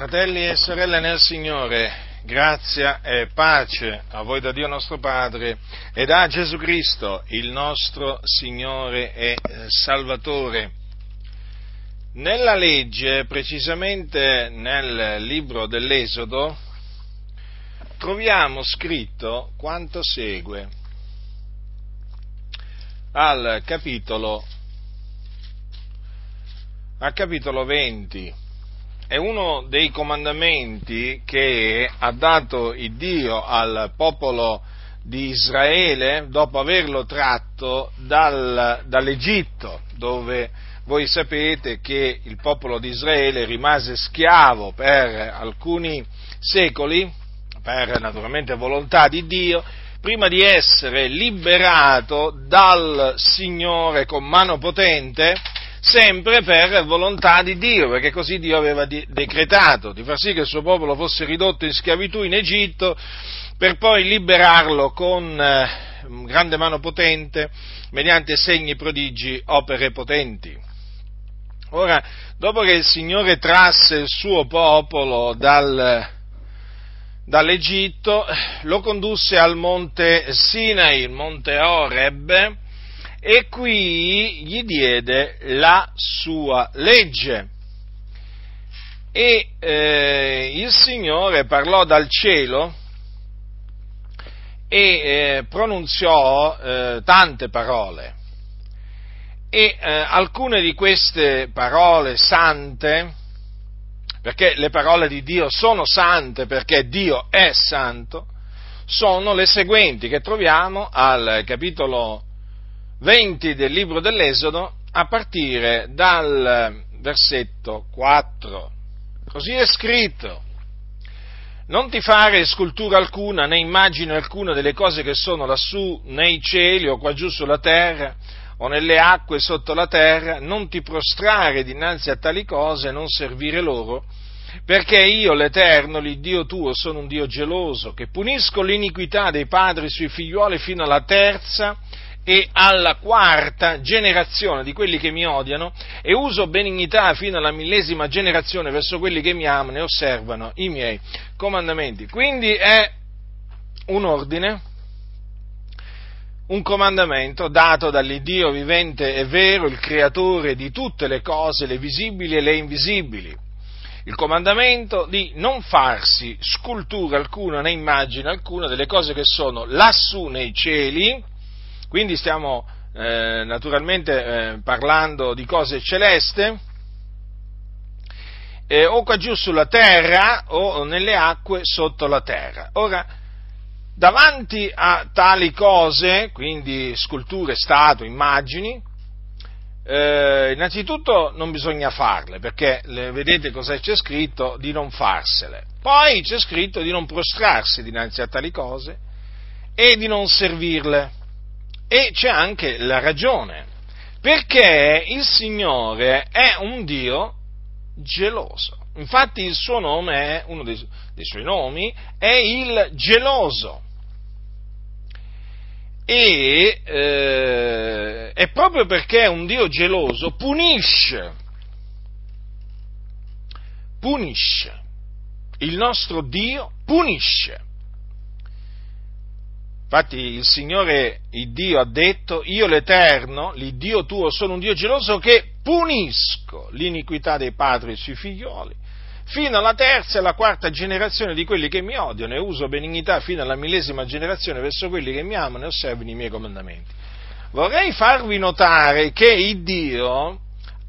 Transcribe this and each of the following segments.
Fratelli e sorelle nel Signore, grazia e pace a voi da Dio nostro Padre e da Gesù Cristo, il nostro Signore e Salvatore. Nella legge, precisamente nel libro dell'Esodo, troviamo scritto quanto segue al capitolo, al capitolo 20 è uno dei comandamenti che ha dato il Dio al popolo di Israele dopo averlo tratto dal, dall'Egitto, dove voi sapete che il popolo di Israele rimase schiavo per alcuni secoli, per naturalmente volontà di Dio, prima di essere liberato dal Signore con mano potente sempre per volontà di Dio, perché così Dio aveva di, decretato di far sì che il suo popolo fosse ridotto in schiavitù in Egitto, per poi liberarlo con eh, grande mano potente, mediante segni, prodigi, opere potenti. Ora, dopo che il Signore trasse il suo popolo dal, dall'Egitto, lo condusse al monte Sinai, il monte Oreb, e qui gli diede la sua legge. E eh, il Signore parlò dal cielo e eh, pronunziò eh, tante parole. E eh, alcune di queste parole sante, perché le parole di Dio sono sante perché Dio è santo, sono le seguenti che troviamo al capitolo 20 del libro dell'Esodo a partire dal versetto 4. Così è scritto. Non ti fare scultura alcuna né immagine alcuna delle cose che sono lassù nei cieli o qua giù sulla terra o nelle acque sotto la terra, non ti prostrare dinanzi a tali cose, non servire loro, perché io, l'Eterno, l'Iddio tuo, sono un Dio geloso, che punisco l'iniquità dei padri sui figliuoli fino alla terza e alla quarta generazione di quelli che mi odiano e uso benignità fino alla millesima generazione verso quelli che mi amano e osservano i miei comandamenti. Quindi è un ordine, un comandamento dato dall'Iddio vivente e vero, il creatore di tutte le cose, le visibili e le invisibili. Il comandamento di non farsi scultura alcuna né immagine alcuna delle cose che sono lassù nei cieli, quindi stiamo eh, naturalmente eh, parlando di cose celeste, eh, o qua giù sulla terra o nelle acque sotto la terra. Ora, davanti a tali cose, quindi sculture, statue, immagini, eh, innanzitutto non bisogna farle, perché le, vedete cosa c'è scritto di non farsele. Poi c'è scritto di non prostrarsi dinanzi a tali cose e di non servirle. E c'è anche la ragione, perché il Signore è un Dio geloso. Infatti il suo nome è, uno dei, dei suoi nomi, è il geloso. E eh, è proprio perché è un Dio geloso punisce, punisce. Il nostro Dio punisce Infatti il Signore, il Dio, ha detto, io l'Eterno, l'Iddio tuo, sono un Dio geloso che punisco l'iniquità dei padri sui figlioli, fino alla terza e alla quarta generazione di quelli che mi odiano e uso benignità fino alla millesima generazione verso quelli che mi amano e osservano i miei comandamenti. Vorrei farvi notare che il Dio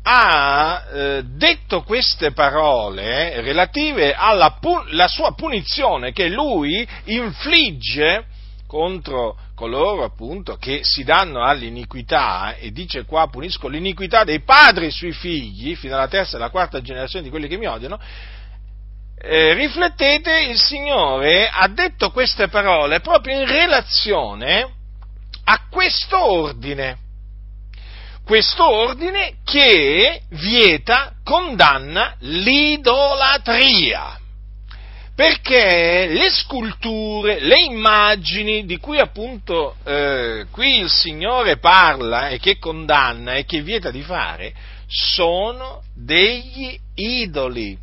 ha eh, detto queste parole relative alla pu- sua punizione che lui infligge contro coloro appunto che si danno all'iniquità e dice qua punisco l'iniquità dei padri sui figli fino alla terza e alla quarta generazione di quelli che mi odiano, eh, riflettete, il Signore ha detto queste parole proprio in relazione a questo ordine. Questo ordine che vieta, condanna l'idolatria perché le sculture, le immagini di cui appunto eh, qui il Signore parla e che condanna e che vieta di fare, sono degli idoli.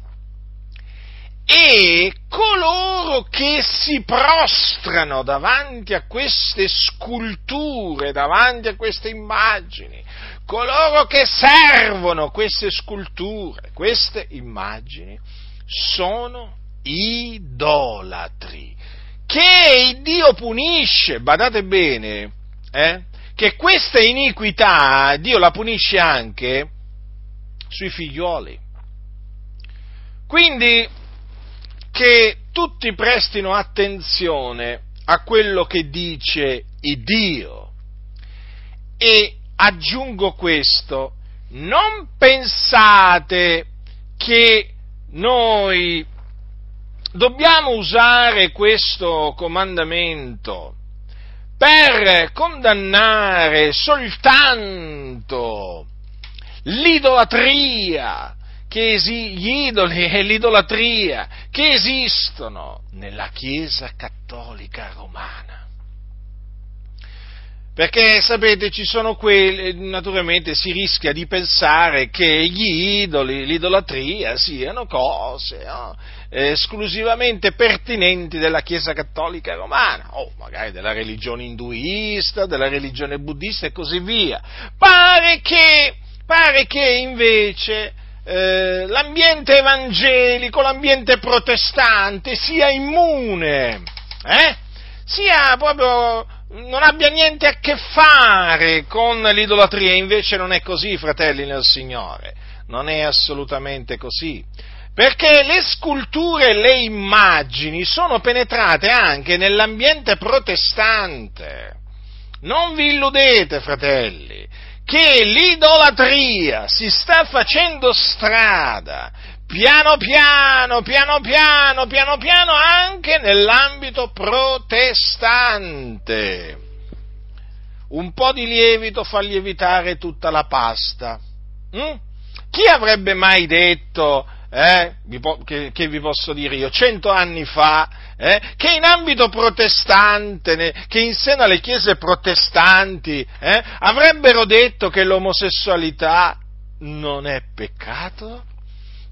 e coloro che si prostrano davanti a queste sculture, davanti a queste immagini, coloro che servono queste sculture, queste immagini, sono idolatri, che Dio punisce, badate bene, eh, che questa iniquità Dio la punisce anche sui figlioli. Quindi che tutti prestino attenzione a quello che dice Dio. E aggiungo questo, non pensate che noi dobbiamo usare questo comandamento per condannare soltanto l'idolatria, che esi- gli idoli e l'idolatria che esistono nella Chiesa cattolica romana. Perché sapete, ci sono quelli, naturalmente si rischia di pensare che gli idoli, l'idolatria siano cose no? esclusivamente pertinenti della Chiesa cattolica romana, o magari della religione induista, della religione buddista e così via. Pare che, pare che invece eh, l'ambiente evangelico, l'ambiente protestante sia immune, eh? sia proprio, non abbia niente a che fare con l'idolatria, invece non è così, fratelli nel Signore, non è assolutamente così. Perché le sculture e le immagini sono penetrate anche nell'ambiente protestante. Non vi illudete, fratelli, che l'idolatria si sta facendo strada piano piano, piano piano, piano piano anche nell'ambito protestante. Un po' di lievito fa lievitare tutta la pasta. Mm? Chi avrebbe mai detto eh, che, che, vi posso dire io, cento anni fa, eh, che in ambito protestante, che in seno alle chiese protestanti, eh, avrebbero detto che l'omosessualità non è peccato?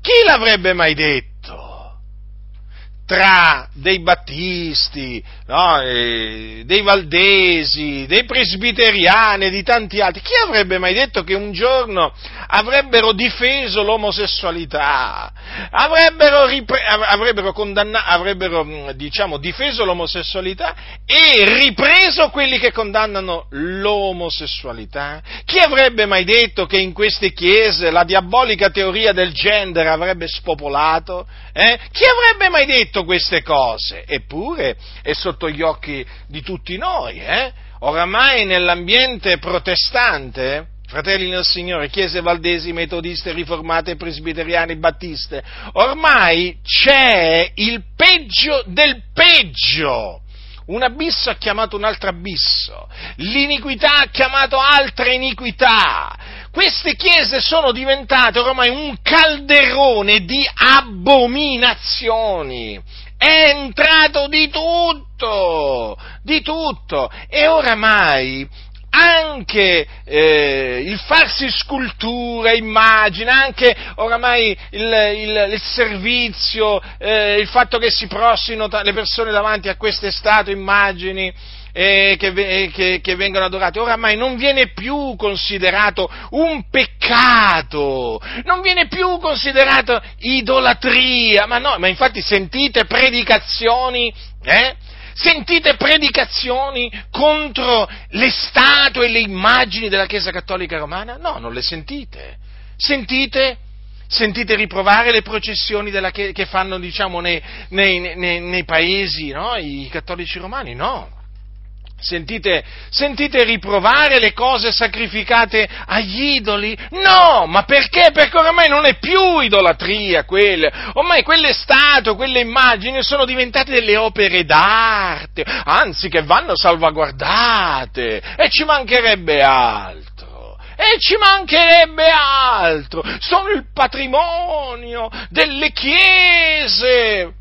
Chi l'avrebbe mai detto? Tra dei battisti, no, dei valdesi, dei presbiteriani e di tanti altri. Chi avrebbe mai detto che un giorno avrebbero difeso l'omosessualità? Avrebbero, ripre- avrebbero, condanna- avrebbero mm, diciamo, difeso l'omosessualità e ripreso quelli che condannano l'omosessualità? Chi avrebbe mai detto che in queste chiese la diabolica teoria del gender avrebbe spopolato? Eh? Chi avrebbe mai detto detto queste cose, eppure è sotto gli occhi di tutti noi. Eh? Oramai nell'ambiente protestante, fratelli nel Signore, chiese valdesi, metodiste, riformate, presbiteriane, battiste, ormai c'è il peggio del peggio. Un abisso ha chiamato un altro abisso, l'iniquità ha chiamato altra iniquità. Queste chiese sono diventate ormai un calderone di abominazioni. È entrato di tutto, di tutto. E oramai anche eh, il farsi sculture, immagini, anche oramai il, il, il servizio, eh, il fatto che si prossino le persone davanti a queste statue, immagini, eh, che, che, che, vengono adorate, oramai non viene più considerato un peccato, non viene più considerato idolatria, ma no, ma infatti sentite predicazioni, eh? Sentite predicazioni contro le statue e le immagini della Chiesa Cattolica Romana? No, non le sentite. Sentite Sentite riprovare le processioni che, che, fanno, diciamo, nei, nei, nei, nei paesi, no? I cattolici romani? No. Sentite, sentite, riprovare le cose sacrificate agli idoli? No, ma perché? Perché ormai non è più idolatria quelle, ormai quelle statue, quelle immagini sono diventate delle opere d'arte, anzi che vanno salvaguardate e ci mancherebbe altro. E ci mancherebbe altro, sono il patrimonio delle chiese,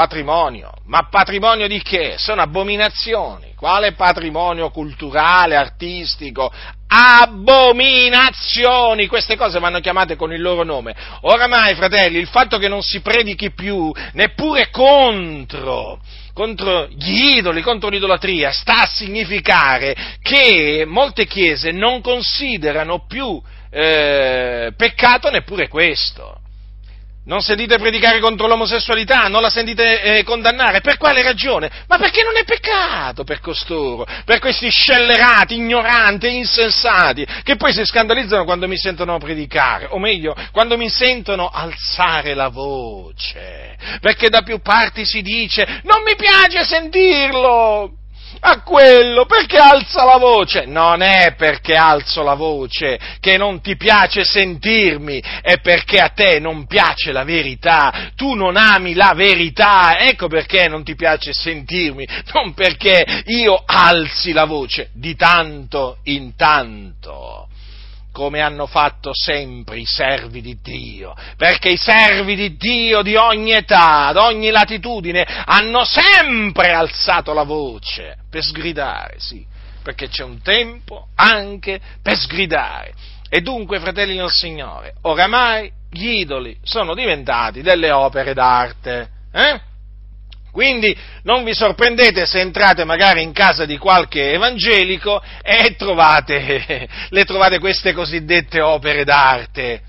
patrimonio, ma patrimonio di che? Sono abominazioni. Quale patrimonio culturale, artistico? abominazioni. Queste cose vanno chiamate con il loro nome. Oramai, fratelli, il fatto che non si predichi più neppure contro contro gli idoli, contro l'idolatria, sta a significare che molte chiese non considerano più eh, peccato neppure questo. Non sentite predicare contro l'omosessualità, non la sentite eh, condannare. Per quale ragione? Ma perché non è peccato per costoro, per questi scellerati, ignoranti insensati, che poi si scandalizzano quando mi sentono predicare, o meglio, quando mi sentono alzare la voce. Perché da più parti si dice, non mi piace sentirlo, a quello perché alza la voce. Non è perché alzo la voce che non ti piace sentirmi, è perché a te non piace la verità, tu non ami la verità, ecco perché non ti piace sentirmi, non perché io alzi la voce di tanto in tanto come hanno fatto sempre i servi di Dio, perché i servi di Dio di ogni età, ad ogni latitudine, hanno sempre alzato la voce per sgridare, sì, perché c'è un tempo anche per sgridare. E dunque, fratelli del Signore, oramai gli idoli sono diventati delle opere d'arte. Eh? Quindi non vi sorprendete se entrate magari in casa di qualche evangelico e trovate, le trovate queste cosiddette opere d'arte.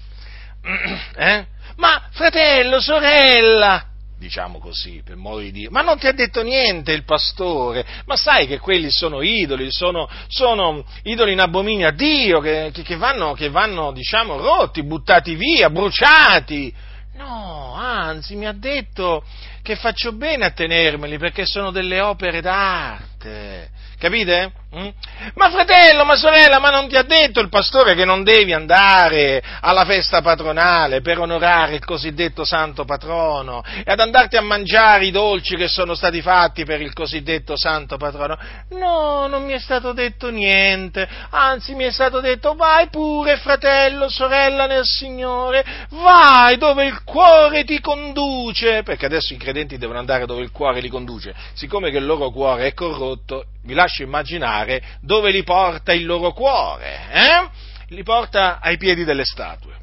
Eh? Ma fratello, sorella, diciamo così, per modo di dire, ma non ti ha detto niente il pastore, ma sai che quelli sono idoli, sono, sono idoli in abominio a Dio, che, che, vanno, che vanno, diciamo, rotti, buttati via, bruciati. No, anzi, mi ha detto che faccio bene a tenermeli perché sono delle opere d'arte. Capite? Mm? Ma fratello, ma sorella, ma non ti ha detto il pastore che non devi andare alla festa patronale per onorare il cosiddetto santo patrono e ad andarti a mangiare i dolci che sono stati fatti per il cosiddetto santo patrono? No, non mi è stato detto niente, anzi mi è stato detto vai pure fratello, sorella nel Signore, vai dove il cuore ti conduce, perché adesso i credenti devono andare dove il cuore li conduce, siccome che il loro cuore è corrotto, vi lascio immaginare dove li porta il loro cuore, eh? li porta ai piedi delle statue,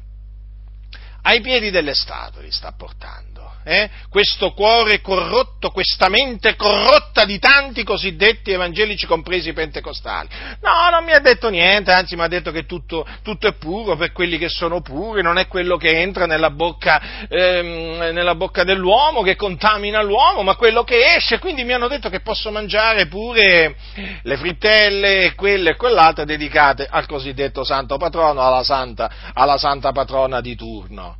ai piedi delle statue li sta portando eh? questo cuore corrotto, questa mente corrotta di tanti cosiddetti evangelici compresi pentecostali. No, non mi ha detto niente, anzi mi ha detto che tutto, tutto è puro per quelli che sono puri, non è quello che entra nella bocca, ehm, nella bocca dell'uomo, che contamina l'uomo, ma quello che esce, quindi mi hanno detto che posso mangiare pure le frittelle e quelle e quell'altra dedicate al cosiddetto santo patrono, alla santa, alla santa patrona di turno.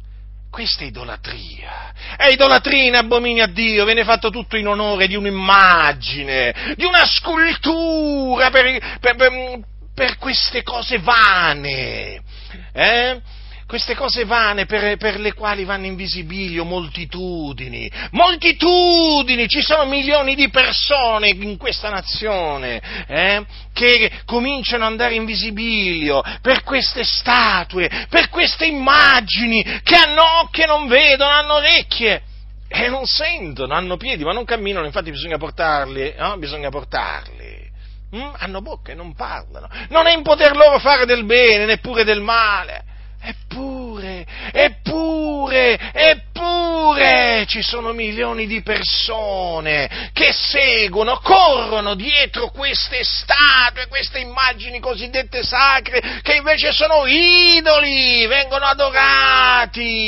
Questa è idolatria. È idolatria in abominio a Dio, viene fatto tutto in onore di un'immagine, di una scultura per, per, per, per queste cose vane. Eh? Queste cose vane per, per, le quali vanno in visibilio moltitudini, moltitudini, ci sono milioni di persone in questa nazione eh, che cominciano ad andare in visibilio per queste statue, per queste immagini che hanno occhi e non vedono, hanno orecchie e non sentono, hanno piedi ma non camminano, infatti bisogna portarli, no? bisogna portarli. Mm? Hanno bocca e non parlano. Non è in poter loro fare del bene, neppure del male. Eppure, eppure, eppure ci sono milioni di persone che seguono, corrono dietro queste statue, queste immagini cosiddette sacre, che invece sono idoli, vengono adorati.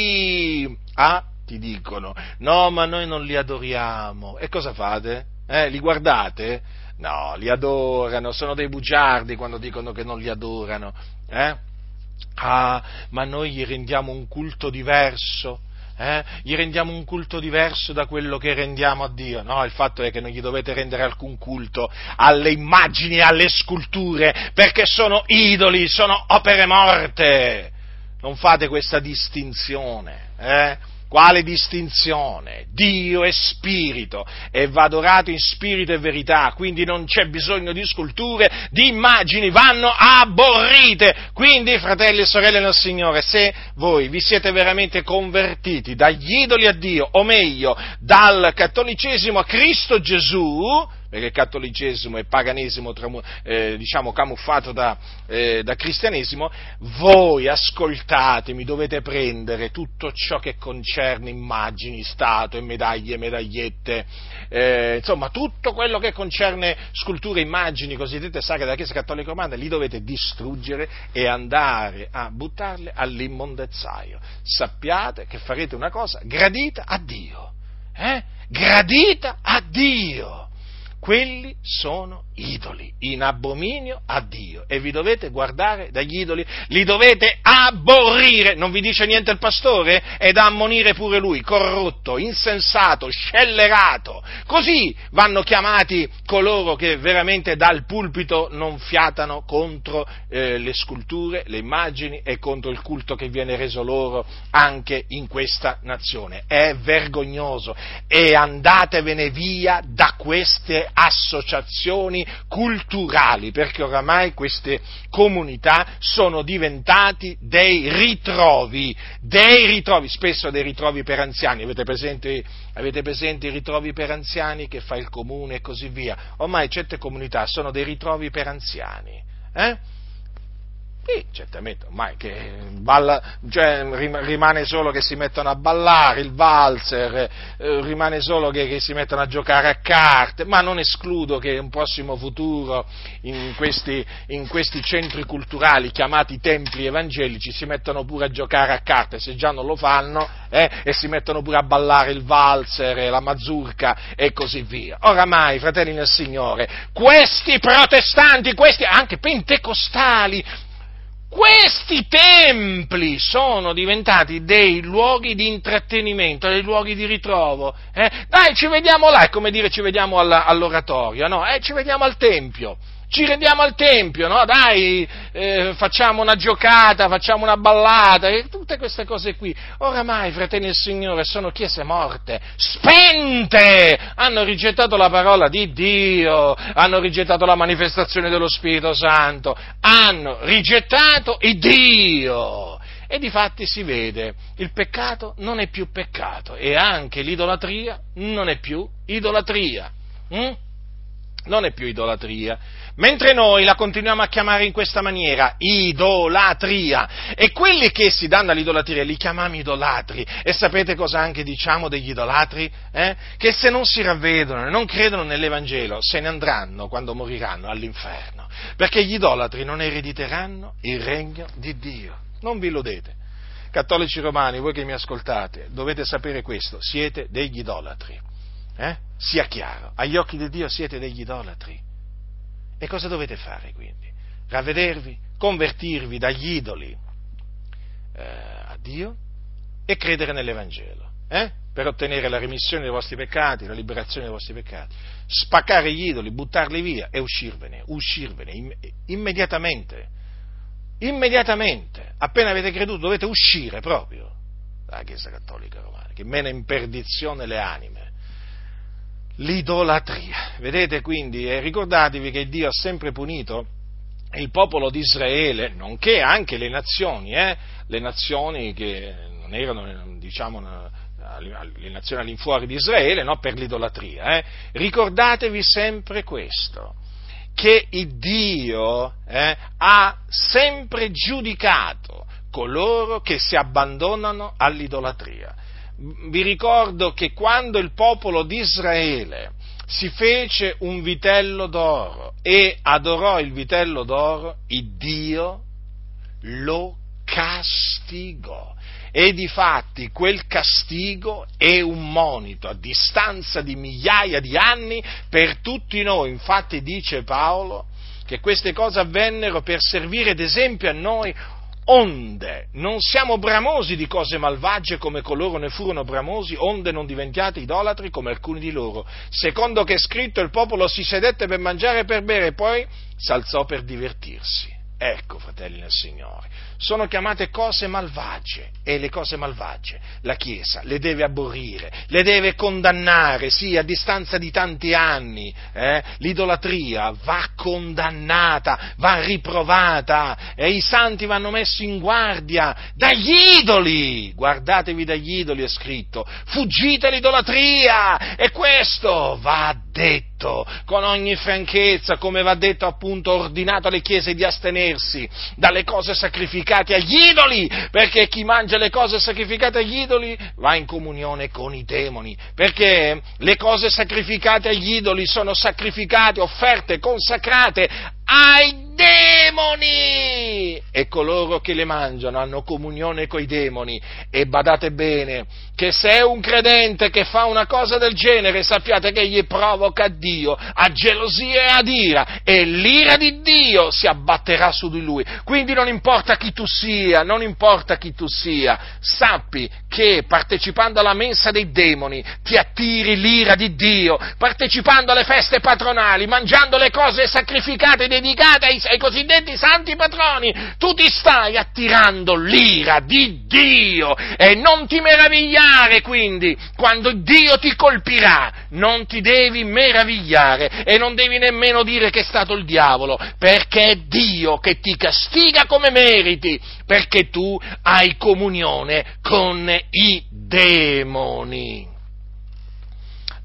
Ah, ti dicono, no, ma noi non li adoriamo. E cosa fate? Eh, li guardate? No, li adorano, sono dei bugiardi quando dicono che non li adorano. Eh? Ah, ma noi gli rendiamo un culto diverso. Eh? Gli rendiamo un culto diverso da quello che rendiamo a Dio. No, il fatto è che non gli dovete rendere alcun culto alle immagini, alle sculture, perché sono idoli, sono opere morte. Non fate questa distinzione. Eh? Quale distinzione? Dio è spirito e va adorato in spirito e verità, quindi non c'è bisogno di sculture, di immagini, vanno aborrite. Quindi, fratelli e sorelle nel Signore, se voi vi siete veramente convertiti dagli idoli a Dio, o meglio, dal cattolicesimo a Cristo Gesù, perché il cattolicesimo è paganesimo eh, diciamo camuffato da, eh, da, cristianesimo, voi ascoltatemi, dovete prendere tutto ciò che concerne immagini, statue, medaglie, medagliette, eh, insomma tutto quello che concerne sculture, immagini cosiddette sacre della Chiesa Cattolica Romana, li dovete distruggere e andare a buttarle all'immondezzaio. Sappiate che farete una cosa gradita a Dio. Eh? Gradita a Dio quelli sono idoli, in abominio a Dio e vi dovete guardare dagli idoli, li dovete aborrire, non vi dice niente il pastore? È da ammonire pure lui, corrotto, insensato, scellerato, così vanno chiamati coloro che veramente dal pulpito non fiatano contro eh, le sculture, le immagini e contro il culto che viene reso loro anche in questa nazione. È vergognoso e andatevene via da queste associazioni culturali, perché oramai queste comunità sono diventati dei ritrovi, dei ritrovi, spesso dei ritrovi per anziani. Avete presente, avete presente i ritrovi per anziani che fa il comune e così via? Ormai certe comunità sono dei ritrovi per anziani. Eh? Sì, certamente, ormai che balla, cioè, rimane solo che si mettono a ballare il valzer, eh, rimane solo che, che, si mettono a giocare a carte, ma non escludo che in un prossimo futuro in questi, in questi centri culturali chiamati templi evangelici si mettano pure a giocare a carte, se già non lo fanno, eh, e si mettono pure a ballare il valzer, la mazurka e così via. Oramai, fratelli nel Signore, questi protestanti, questi anche pentecostali, questi templi sono diventati dei luoghi di intrattenimento, dei luoghi di ritrovo. Eh? Dai, ci vediamo là, è come dire ci vediamo all'oratorio, no? Eh, ci vediamo al tempio ci rendiamo al Tempio, no? Dai, eh, facciamo una giocata, facciamo una ballata, e tutte queste cose qui. Oramai, fratelli del Signore, sono chiese morte, spente, hanno rigettato la parola di Dio, hanno rigettato la manifestazione dello Spirito Santo, hanno rigettato il Dio. E di fatti si vede, il peccato non è più peccato e anche l'idolatria non è più idolatria. Mm? Non è più idolatria mentre noi la continuiamo a chiamare in questa maniera, idolatria. E quelli che si danno all'idolatria li chiamiamo idolatri. E sapete cosa anche diciamo degli idolatri? Eh? Che se non si ravvedono e non credono nell'Evangelo, se ne andranno quando moriranno all'inferno. Perché gli idolatri non erediteranno il regno di Dio. Non vi illudete. Cattolici romani, voi che mi ascoltate, dovete sapere questo, siete degli idolatri. Eh? Sia chiaro, agli occhi di Dio siete degli idolatri. E cosa dovete fare quindi? Ravvedervi, convertirvi dagli idoli eh, a Dio e credere nell'Evangelo, eh? per ottenere la remissione dei vostri peccati, la liberazione dei vostri peccati, spaccare gli idoli, buttarli via e uscirvene, uscirvene immediatamente, immediatamente, appena avete creduto dovete uscire proprio dalla Chiesa Cattolica Romana, che mena in perdizione le anime l'idolatria. Vedete quindi, e ricordatevi che Dio ha sempre punito il popolo di Israele, nonché anche le nazioni, eh? le nazioni che non erano, diciamo, le nazioni all'infuori di Israele, no? per l'idolatria. Eh? Ricordatevi sempre questo, che Dio eh, ha sempre giudicato coloro che si abbandonano all'idolatria vi ricordo che quando il popolo di Israele si fece un vitello d'oro e adorò il vitello d'oro, il Dio lo castigò. E di fatti quel castigo è un monito a distanza di migliaia di anni per tutti noi. Infatti dice Paolo che queste cose avvennero per servire d'esempio a noi onde non siamo bramosi di cose malvagie come coloro ne furono bramosi, onde non diventiate idolatri come alcuni di loro. Secondo che è scritto il popolo si sedette per mangiare e per bere e poi s'alzò per divertirsi. Ecco, fratelli nel Signore, sono chiamate cose malvagie e le cose malvagie la Chiesa le deve aborrire, le deve condannare, sì, a distanza di tanti anni. Eh? L'idolatria va condannata, va riprovata e i santi vanno messi in guardia dagli idoli. Guardatevi dagli idoli, è scritto, fuggite l'idolatria e questo va detto con ogni franchezza, come va detto appunto, ordinato alle chiese di astenersi dalle cose sacrificate agli idoli, perché chi mangia le cose sacrificate agli idoli va in comunione con i demoni, perché le cose sacrificate agli idoli sono sacrificate, offerte, consacrate ai demoni e coloro che le mangiano hanno comunione coi demoni. E badate bene che se è un credente che fa una cosa del genere sappiate che gli provoca Dio a gelosia e ad ira. E l'ira di Dio si abbatterà su di lui. Quindi non importa chi tu sia non importa chi tu sia sappi che partecipando alla mensa dei demoni ti attiri l'ira di Dio. Partecipando alle feste patronali mangiando le cose sacrificate dedicate ai, ai cosiddetti santi patroni, tu ti stai attirando l'ira di Dio e non ti meravigliare quindi quando Dio ti colpirà, non ti devi meravigliare e non devi nemmeno dire che è stato il diavolo, perché è Dio che ti castiga come meriti, perché tu hai comunione con i demoni.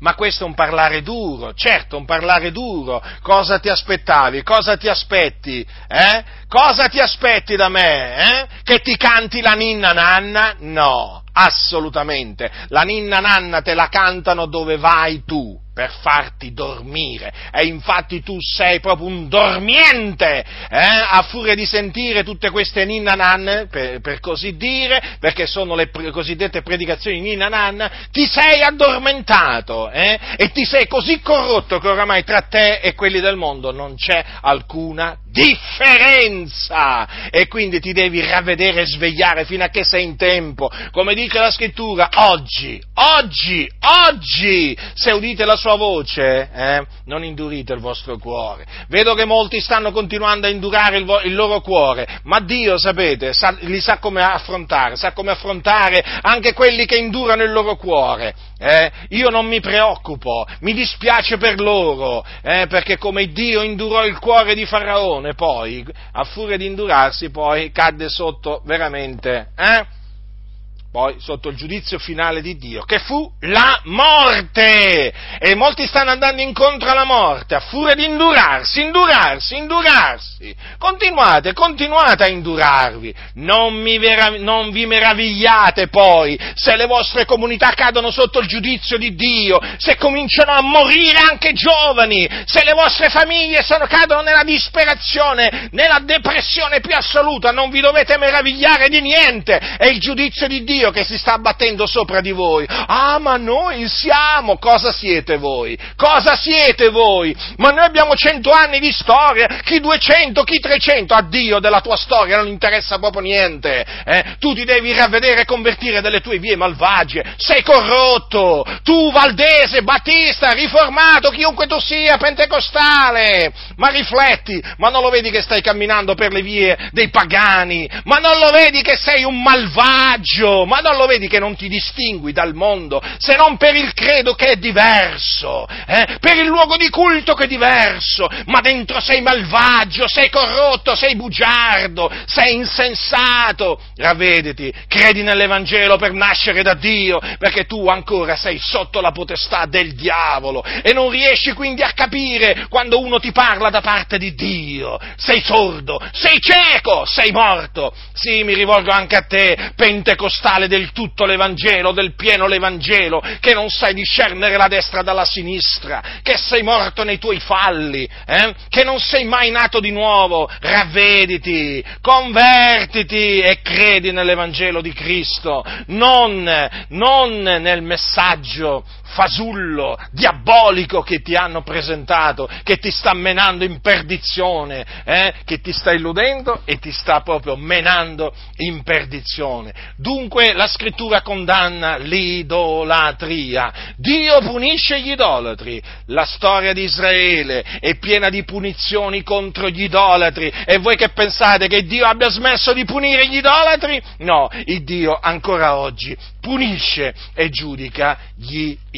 Ma questo è un parlare duro, certo, un parlare duro. Cosa ti aspettavi? Cosa ti aspetti? Eh? Cosa ti aspetti da me? Eh? Che ti canti la ninna nanna? No, assolutamente. La ninna nanna te la cantano dove vai tu per farti dormire. E infatti tu sei proprio un dormiente, eh? a furia di sentire tutte queste ninna nanne, per, per così dire, perché sono le pre- cosiddette predicazioni ninna nanna, ti sei addormentato eh? e ti sei così corrotto che oramai tra te e quelli del mondo non c'è alcuna differenza e quindi ti devi ravvedere e svegliare fino a che sei in tempo. Come dice la scrittura, oggi, oggi, oggi, se udite la sua voce, eh, non indurite il vostro cuore. Vedo che molti stanno continuando a indurare il, vo- il loro cuore, ma Dio, sapete, sa, li sa come affrontare, sa come affrontare anche quelli che indurano il loro cuore. Eh? Io non mi preoccupo, mi dispiace per loro, eh, perché come Dio indurò il cuore di Faraone, poi, a furia di indurarsi, poi cadde sotto veramente, eh? Poi sotto il giudizio finale di Dio, che fu la morte. E molti stanno andando incontro alla morte, a furia di indurarsi, indurarsi, indurarsi. Continuate, continuate a indurarvi. Non, vera- non vi meravigliate poi se le vostre comunità cadono sotto il giudizio di Dio, se cominciano a morire anche giovani, se le vostre famiglie sono, cadono nella disperazione, nella depressione più assoluta. Non vi dovete meravigliare di niente. È il giudizio di Dio Dio che si sta abbattendo sopra di voi. Ah, ma noi siamo, cosa siete voi? Cosa siete voi? Ma noi abbiamo cento anni di storia, chi duecento, chi trecento, a Dio della tua storia non interessa proprio niente. Eh? Tu ti devi ravvedere e convertire dalle tue vie malvagie, sei corrotto, tu Valdese, Battista, riformato, chiunque tu sia, pentecostale, ma rifletti, ma non lo vedi che stai camminando per le vie dei pagani, ma non lo vedi che sei un malvagio, ma non lo vedi che non ti distingui dal mondo se non per il credo che è diverso, eh? per il luogo di culto che è diverso, ma dentro sei malvagio, sei corrotto, sei bugiardo, sei insensato. Ravvediti, credi nell'Evangelo per nascere da Dio, perché tu ancora sei sotto la potestà del diavolo e non riesci quindi a capire quando uno ti parla da parte di Dio. Sei sordo, sei cieco, sei morto. Sì, mi rivolgo anche a te, pentecostale male del tutto l'Evangelo, del pieno l'Evangelo, che non sai discernere la destra dalla sinistra, che sei morto nei tuoi falli, eh? che non sei mai nato di nuovo, ravvediti, convertiti e credi nell'Evangelo di Cristo, non, non nel messaggio fasullo, diabolico che ti hanno presentato, che ti sta menando in perdizione, eh? che ti sta illudendo e ti sta proprio menando in perdizione. Dunque la scrittura condanna l'idolatria. Dio punisce gli idolatri. La storia di Israele è piena di punizioni contro gli idolatri. E voi che pensate che Dio abbia smesso di punire gli idolatri? No, il Dio ancora oggi punisce e giudica gli idolatri.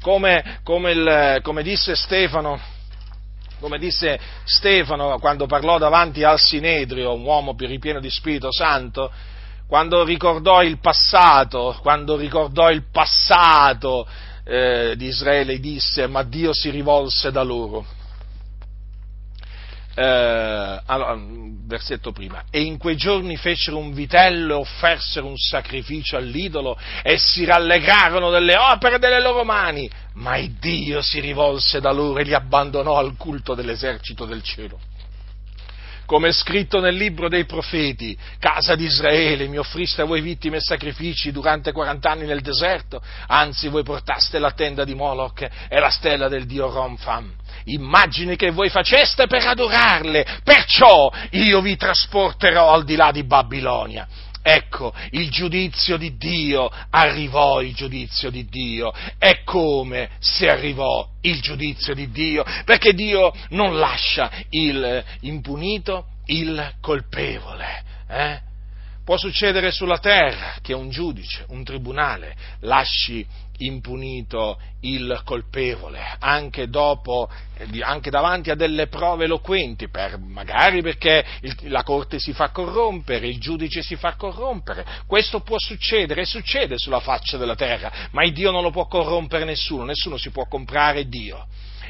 Come, come, il, come disse Stefano, come disse Stefano quando parlò davanti al Sinedrio, un uomo ripieno di Spirito Santo, quando ricordò il passato, quando ricordò il passato eh, di Israele disse, ma Dio si rivolse da loro. Eh, allora, versetto prima, e in quei giorni fecero un vitello e offersero un sacrificio all'idolo e si rallegrarono delle opere delle loro mani, ma il Dio si rivolse da loro e li abbandonò al culto dell'esercito del cielo. Come è scritto nel libro dei profeti, casa di Israele, mi offriste a voi vittime e sacrifici durante 40 anni nel deserto, anzi voi portaste la tenda di Moloch e la stella del dio Romfam, immagini che voi faceste per adorarle, perciò io vi trasporterò al di là di Babilonia. Ecco, il giudizio di Dio, arrivò il giudizio di Dio. E come se arrivò il giudizio di Dio? Perché Dio non lascia il impunito, il colpevole. Eh? Può succedere sulla terra che un giudice, un tribunale, lasci impunito il colpevole, anche, dopo, anche davanti a delle prove eloquenti, per, magari perché il, la corte si fa corrompere, il giudice si fa corrompere. Questo può succedere e succede sulla faccia della terra, ma Dio non lo può corrompere nessuno, nessuno si può comprare Dio.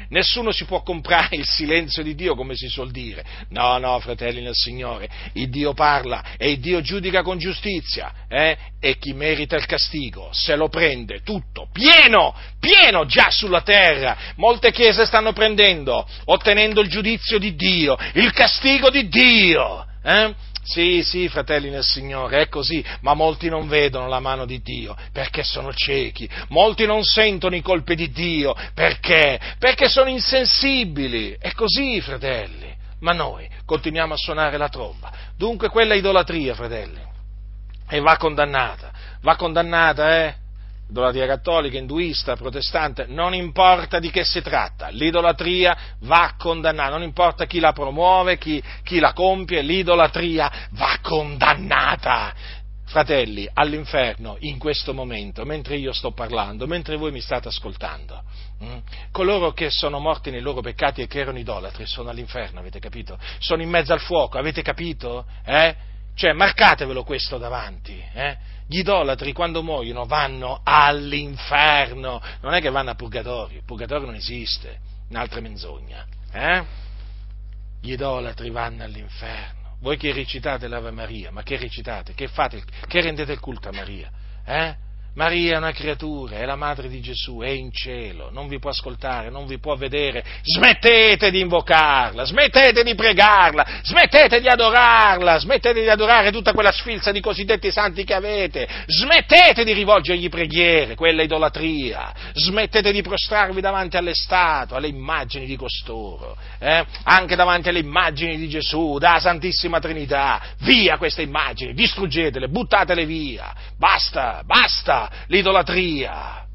Nessuno si può comprare il silenzio di Dio, come si suol dire. No, no, fratelli nel Signore, il Dio parla e il Dio giudica con giustizia, eh? e chi merita il castigo se lo prende tutto, pieno, pieno già sulla terra. Molte chiese stanno prendendo, ottenendo il giudizio di Dio, il castigo di Dio. Eh? Sì, sì, fratelli nel Signore, è così, ma molti non vedono la mano di Dio perché sono ciechi, molti non sentono i colpi di Dio perché? Perché sono insensibili, è così, fratelli. Ma noi continuiamo a suonare la tromba. Dunque quella idolatria, fratelli, e va condannata, va condannata, eh? Idolatria cattolica, induista, protestante, non importa di che si tratta, l'idolatria va condannata, non importa chi la promuove, chi, chi la compie, l'idolatria va condannata. Fratelli, all'inferno in questo momento, mentre io sto parlando, mentre voi mi state ascoltando, mh, hm, coloro che sono morti nei loro peccati e che erano idolatri sono all'inferno, avete capito? Sono in mezzo al fuoco, avete capito? Eh? Cioè, marcatevelo questo davanti, eh? Gli idolatri quando muoiono vanno all'inferno, non è che vanno a purgatorio, il purgatorio non esiste, un'altra menzogna. Eh? Gli idolatri vanno all'inferno. Voi che recitate l'Ave Maria, ma che recitate? Che fate? Che rendete il culto a Maria? Eh? Maria è una creatura, è la madre di Gesù, è in cielo, non vi può ascoltare, non vi può vedere. Smettete di invocarla, smettete di pregarla, smettete di adorarla, smettete di adorare tutta quella sfilza di cosiddetti santi che avete, smettete di rivolgergli preghiere, quella idolatria, smettete di prostrarvi davanti alle statue, alle immagini di costoro, eh? anche davanti alle immagini di Gesù, da Santissima Trinità, via queste immagini, distruggetele, buttatele via, basta, basta l'idolatria.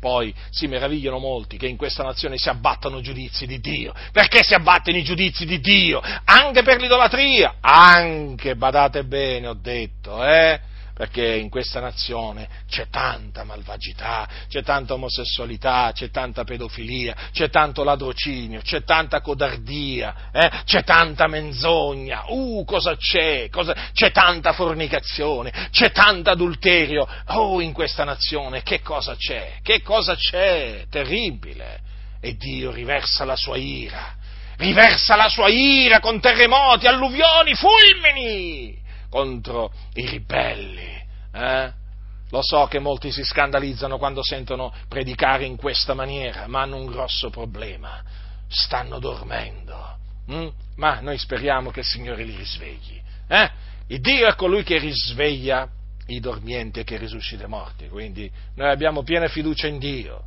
Poi si meravigliano molti che in questa nazione si abbattano giudizi di Dio. Perché si abbattono i giudizi di Dio? Anche per l'idolatria. Anche, badate bene, ho detto, eh? Perché in questa nazione c'è tanta malvagità, c'è tanta omosessualità, c'è tanta pedofilia, c'è tanto ladrocinio, c'è tanta codardia, eh? c'è tanta menzogna, uh, cosa c'è? Cosa... C'è tanta fornicazione, c'è tanto adulterio, oh, in questa nazione, che cosa c'è? Che cosa c'è? Terribile. E Dio riversa la sua ira, riversa la sua ira con terremoti, alluvioni, fulmini contro i ribelli. Eh? Lo so che molti si scandalizzano quando sentono predicare in questa maniera, ma hanno un grosso problema. Stanno dormendo. Hm? Ma noi speriamo che il Signore li risvegli. Eh? Il Dio è colui che risveglia i dormienti e che risuscita i morti. Quindi noi abbiamo piena fiducia in Dio.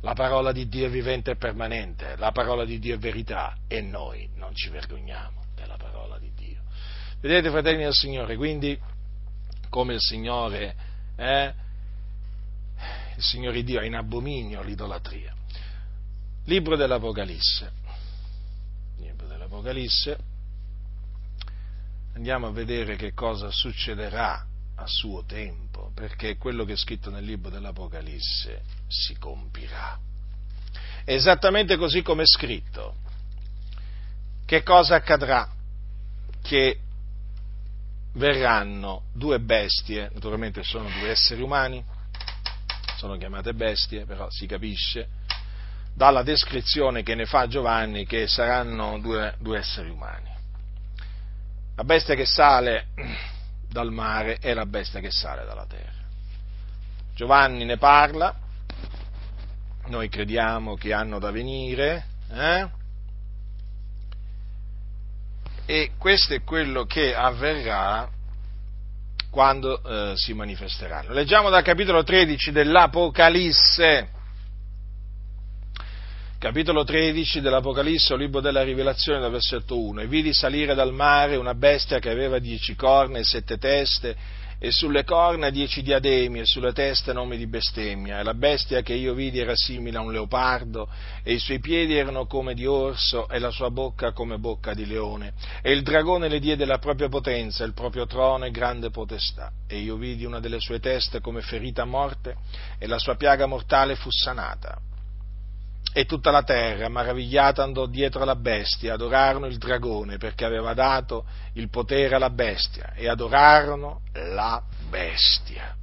La parola di Dio è vivente e permanente, la parola di Dio è verità e noi non ci vergogniamo Vedete, fratelli del Signore, quindi come il Signore, eh, il Signore Dio è in abominio l'idolatria. Libro dell'Apocalisse. Libro dell'Apocalisse. Andiamo a vedere che cosa succederà a suo tempo, perché quello che è scritto nel libro dell'Apocalisse si compirà. Esattamente così come è scritto. Che cosa accadrà? Che verranno due bestie, naturalmente sono due esseri umani, sono chiamate bestie, però si capisce dalla descrizione che ne fa Giovanni che saranno due, due esseri umani. La bestia che sale dal mare è la bestia che sale dalla terra. Giovanni ne parla, noi crediamo che hanno da venire, eh? E questo è quello che avverrà quando eh, si manifesteranno. Leggiamo dal capitolo 13 dell'Apocalisse. Capitolo 13 dell'Apocalisse, o libro della rivelazione, dal versetto 1. E vidi salire dal mare una bestia che aveva dieci corna e sette teste, e sulle corna dieci diademi e sulle teste nomi di bestemmia. E la bestia che io vidi era simile a un leopardo, e i suoi piedi erano come di orso, e la sua bocca come bocca di leone. E il dragone le diede la propria potenza, il proprio trono e grande potestà. E io vidi una delle sue teste come ferita a morte, e la sua piaga mortale fu sanata e tutta la terra, maravigliata, andò dietro alla bestia, adorarono il dragone perché aveva dato il potere alla bestia e adorarono la bestia,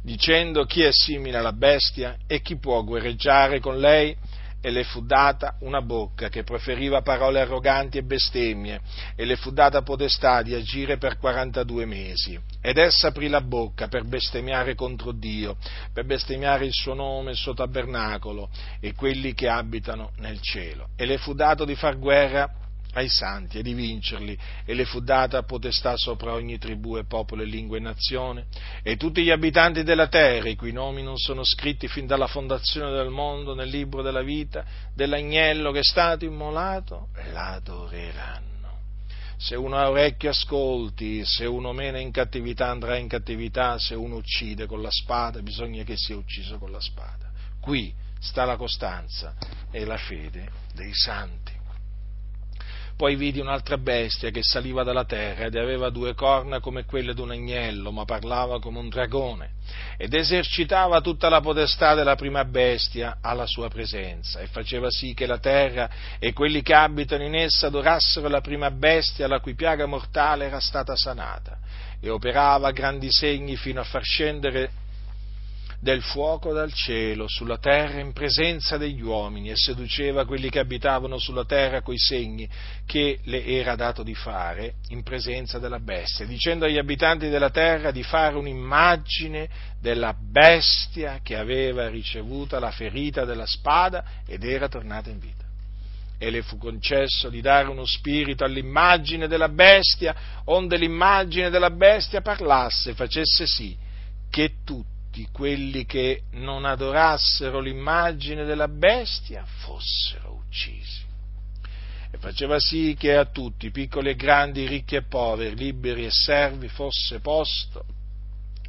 dicendo chi è simile alla bestia e chi può guerreggiare con lei e le fu data una bocca che proferiva parole arroganti e bestemmie, e le fu data potestà di agire per 42 mesi. Ed essa aprì la bocca per bestemmiare contro Dio, per bestemmiare il suo nome, il suo tabernacolo e quelli che abitano nel cielo. E le fu dato di far guerra ai santi e di vincerli, e le fu data potestà sopra ogni tribù e popolo e lingua e nazione, e tutti gli abitanti della terra, i cui nomi non sono scritti fin dalla fondazione del mondo nel libro della vita dell'agnello che è stato immolato, l'adoreranno. Se uno ha orecchie ascolti, se uno mena in cattività andrà in cattività, se uno uccide con la spada bisogna che sia ucciso con la spada. Qui sta la costanza e la fede dei santi. Poi vidi un'altra bestia che saliva dalla terra ed aveva due corna come quelle d'un agnello, ma parlava come un dragone, ed esercitava tutta la potestà della prima bestia alla sua presenza, e faceva sì che la terra e quelli che abitano in essa adorassero la prima bestia la cui piaga mortale era stata sanata, e operava grandi segni fino a far scendere del fuoco dal cielo sulla terra in presenza degli uomini e seduceva quelli che abitavano sulla terra coi segni che le era dato di fare in presenza della bestia, dicendo agli abitanti della terra di fare un'immagine della bestia che aveva ricevuta la ferita della spada ed era tornata in vita. E le fu concesso di dare uno spirito all'immagine della bestia, onde l'immagine della bestia parlasse, facesse sì che tutti tutti quelli che non adorassero l'immagine della bestia fossero uccisi. E faceva sì che a tutti, piccoli e grandi, ricchi e poveri, liberi e servi, fosse posto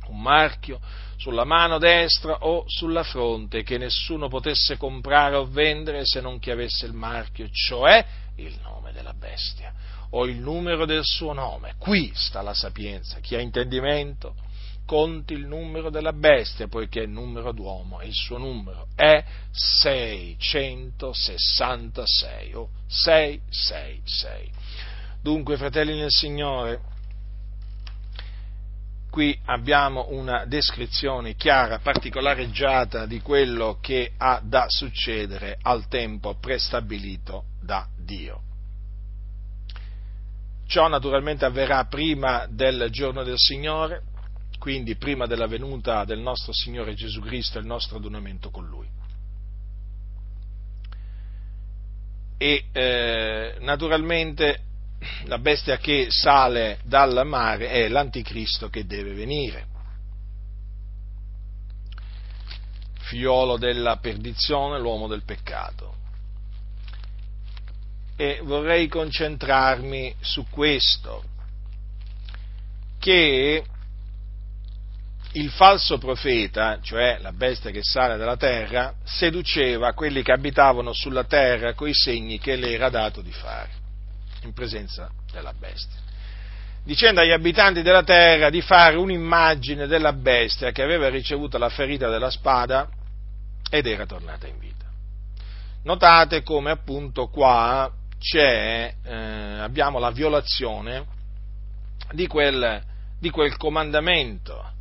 un marchio sulla mano destra o sulla fronte, che nessuno potesse comprare o vendere se non chi avesse il marchio, cioè il nome della bestia o il numero del suo nome. Qui sta la sapienza. Chi ha intendimento conti il numero della bestia, poiché il numero d'uomo e il suo numero è 666 o 666. Dunque, fratelli nel Signore, qui abbiamo una descrizione chiara, particolareggiata di quello che ha da succedere al tempo prestabilito da Dio. Ciò naturalmente avverrà prima del giorno del Signore, quindi prima della venuta del nostro Signore Gesù Cristo e il nostro adunamento con Lui. E eh, naturalmente la bestia che sale dal mare è l'anticristo che deve venire, figliolo della perdizione, l'uomo del peccato. E vorrei concentrarmi su questo, che il falso profeta, cioè la bestia che sale dalla terra, seduceva quelli che abitavano sulla terra coi segni che le era dato di fare, in presenza della bestia, dicendo agli abitanti della terra di fare un'immagine della bestia che aveva ricevuto la ferita della spada ed era tornata in vita. Notate come appunto qua c'è, eh, abbiamo la violazione di quel, di quel comandamento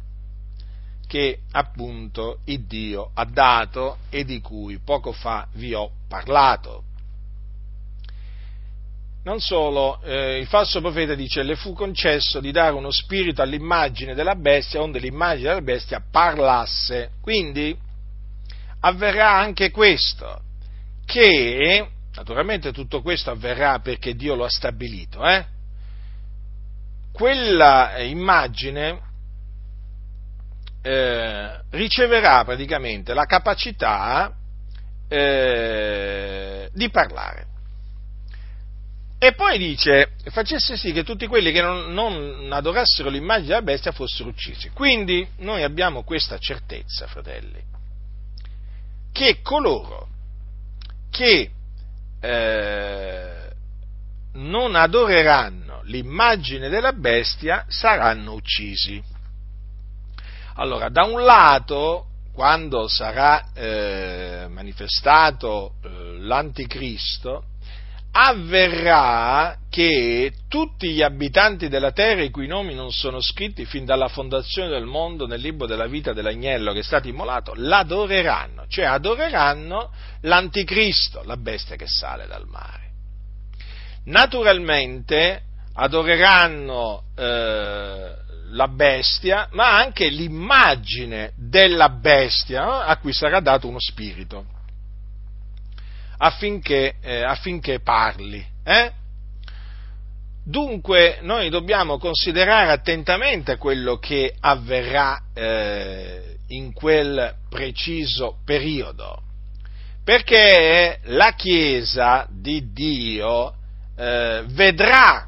che appunto il Dio ha dato e di cui poco fa vi ho parlato. Non solo, eh, il falso profeta dice le fu concesso di dare uno spirito all'immagine della bestia, onde l'immagine della bestia parlasse. Quindi avverrà anche questo, che naturalmente tutto questo avverrà perché Dio lo ha stabilito, eh? quella immagine eh, riceverà praticamente la capacità eh, di parlare. E poi dice, facesse sì che tutti quelli che non, non, adorassero l'immagine della bestia fossero uccisi. Quindi noi abbiamo questa certezza, fratelli, che coloro che eh, non adoreranno l'immagine della bestia saranno uccisi. Allora, da un lato, quando sarà eh, manifestato eh, l'anticristo, avverrà che tutti gli abitanti della terra i cui nomi non sono scritti fin dalla fondazione del mondo nel libro della vita dell'agnello che è stato immolato, l'adoreranno, cioè adoreranno l'anticristo, la bestia che sale dal mare. Naturalmente adoreranno eh, la bestia, ma anche l'immagine della bestia no? a cui sarà dato uno spirito affinché, eh, affinché parli. Eh? Dunque noi dobbiamo considerare attentamente quello che avverrà eh, in quel preciso periodo, perché la Chiesa di Dio eh, vedrà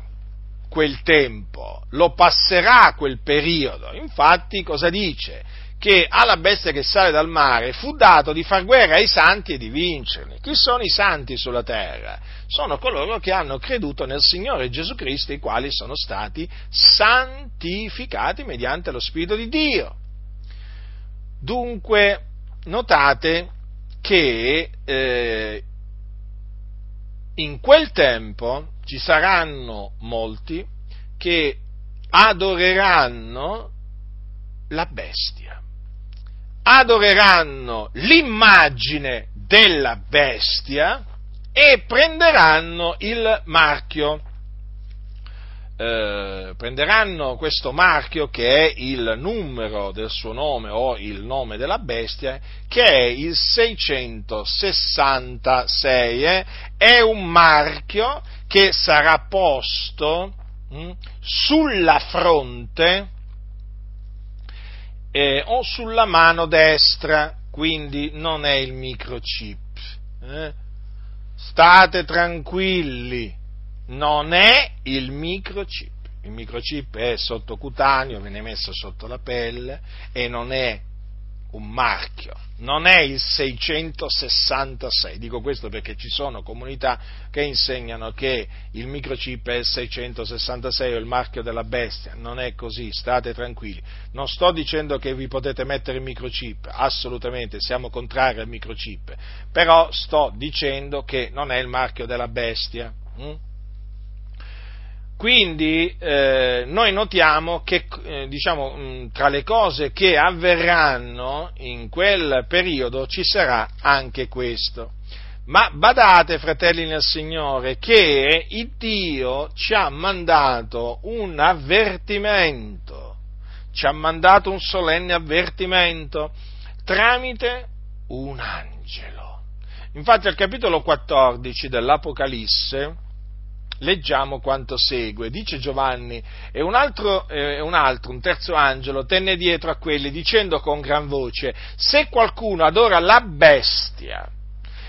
quel tempo, lo passerà quel periodo. Infatti cosa dice? che alla bestia che sale dal mare fu dato di far guerra ai santi e di vincerli. Chi sono i santi sulla terra? Sono coloro che hanno creduto nel Signore Gesù Cristo, i quali sono stati santificati mediante lo Spirito di Dio. Dunque, notate che eh, in quel tempo ci saranno molti che adoreranno la bestia adoreranno l'immagine della bestia e prenderanno il marchio. Eh, prenderanno questo marchio che è il numero del suo nome o il nome della bestia, che è il 666, eh? è un marchio che sarà posto hm, sulla fronte eh, o sulla mano destra, quindi non è il microchip. Eh? State tranquilli, non è il microchip. Il microchip è sottocutaneo, viene messo sotto la pelle e non è un marchio, non è il 666, dico questo perché ci sono comunità che insegnano che il microchip è il 666 o il marchio della bestia, non è così, state tranquilli, non sto dicendo che vi potete mettere il microchip, assolutamente siamo contrari al microchip, però sto dicendo che non è il marchio della bestia. Hm? Quindi eh, noi notiamo che eh, diciamo, mh, tra le cose che avverranno in quel periodo ci sarà anche questo. Ma badate, fratelli nel Signore, che il Dio ci ha mandato un avvertimento, ci ha mandato un solenne avvertimento tramite un angelo. Infatti al capitolo 14 dell'Apocalisse, leggiamo quanto segue. Dice Giovanni, e un altro, eh, un altro, un terzo angelo, tenne dietro a quelli dicendo con gran voce, se qualcuno adora la bestia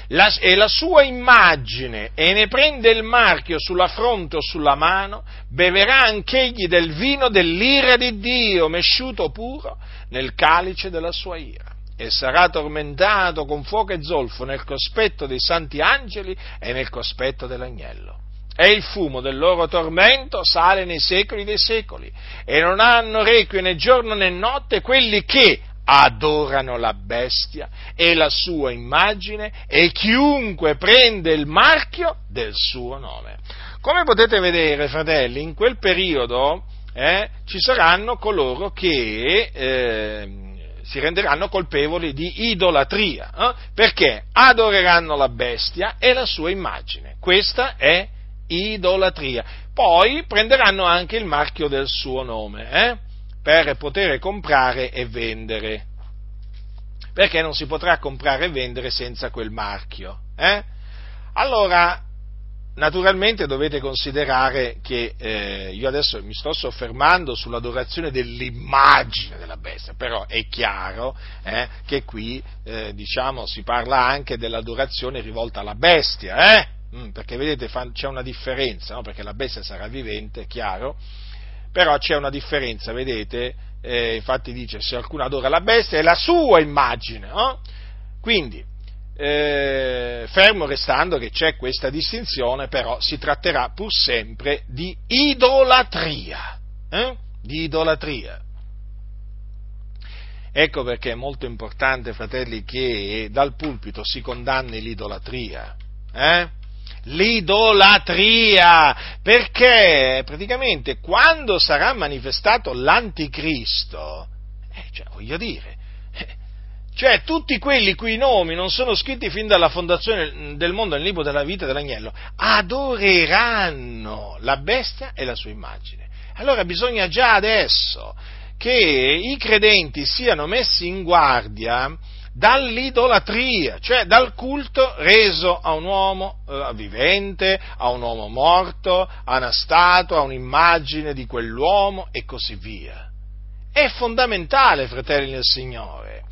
la, e la sua immagine e ne prende il marchio sulla fronte o sulla mano, beverà anch'egli del vino dell'ira di Dio, mesciuto puro nel calice della sua ira e sarà tormentato con fuoco e zolfo nel cospetto dei santi angeli e nel cospetto dell'agnello e il fumo del loro tormento sale nei secoli dei secoli, e non hanno requie né giorno né notte quelli che adorano la bestia e la sua immagine e chiunque prende il marchio del suo nome. Come potete vedere, fratelli, in quel periodo eh, ci saranno coloro che eh, si renderanno colpevoli di idolatria, eh? perché adoreranno la bestia e la sua immagine. Questa è idolatria. Poi prenderanno anche il marchio del suo nome, eh? per poter comprare e vendere. Perché non si potrà comprare e vendere senza quel marchio. Eh? Allora, Naturalmente dovete considerare che eh, io adesso mi sto soffermando sull'adorazione dell'immagine della bestia, però è chiaro eh, che qui eh, diciamo, si parla anche dell'adorazione rivolta alla bestia, eh? Mm, perché vedete fa, c'è una differenza, no? perché la bestia sarà vivente, è chiaro, però c'è una differenza, vedete, eh, infatti dice se qualcuno adora la bestia è la sua immagine, no? quindi eh, fermo restando che c'è questa distinzione, però si tratterà pur sempre di idolatria. Eh? Di idolatria. Ecco perché è molto importante, fratelli, che dal pulpito si condanni l'idolatria. Eh? L'idolatria, perché praticamente quando sarà manifestato l'anticristo, eh, cioè, voglio dire, cioè tutti quelli cui nomi non sono scritti fin dalla fondazione del mondo nel libro della vita dell'agnello, adoreranno la bestia e la sua immagine. Allora bisogna già adesso che i credenti siano messi in guardia dall'idolatria, cioè dal culto reso a un uomo eh, vivente, a un uomo morto, a una statua, a un'immagine di quell'uomo e così via. È fondamentale, fratelli del Signore,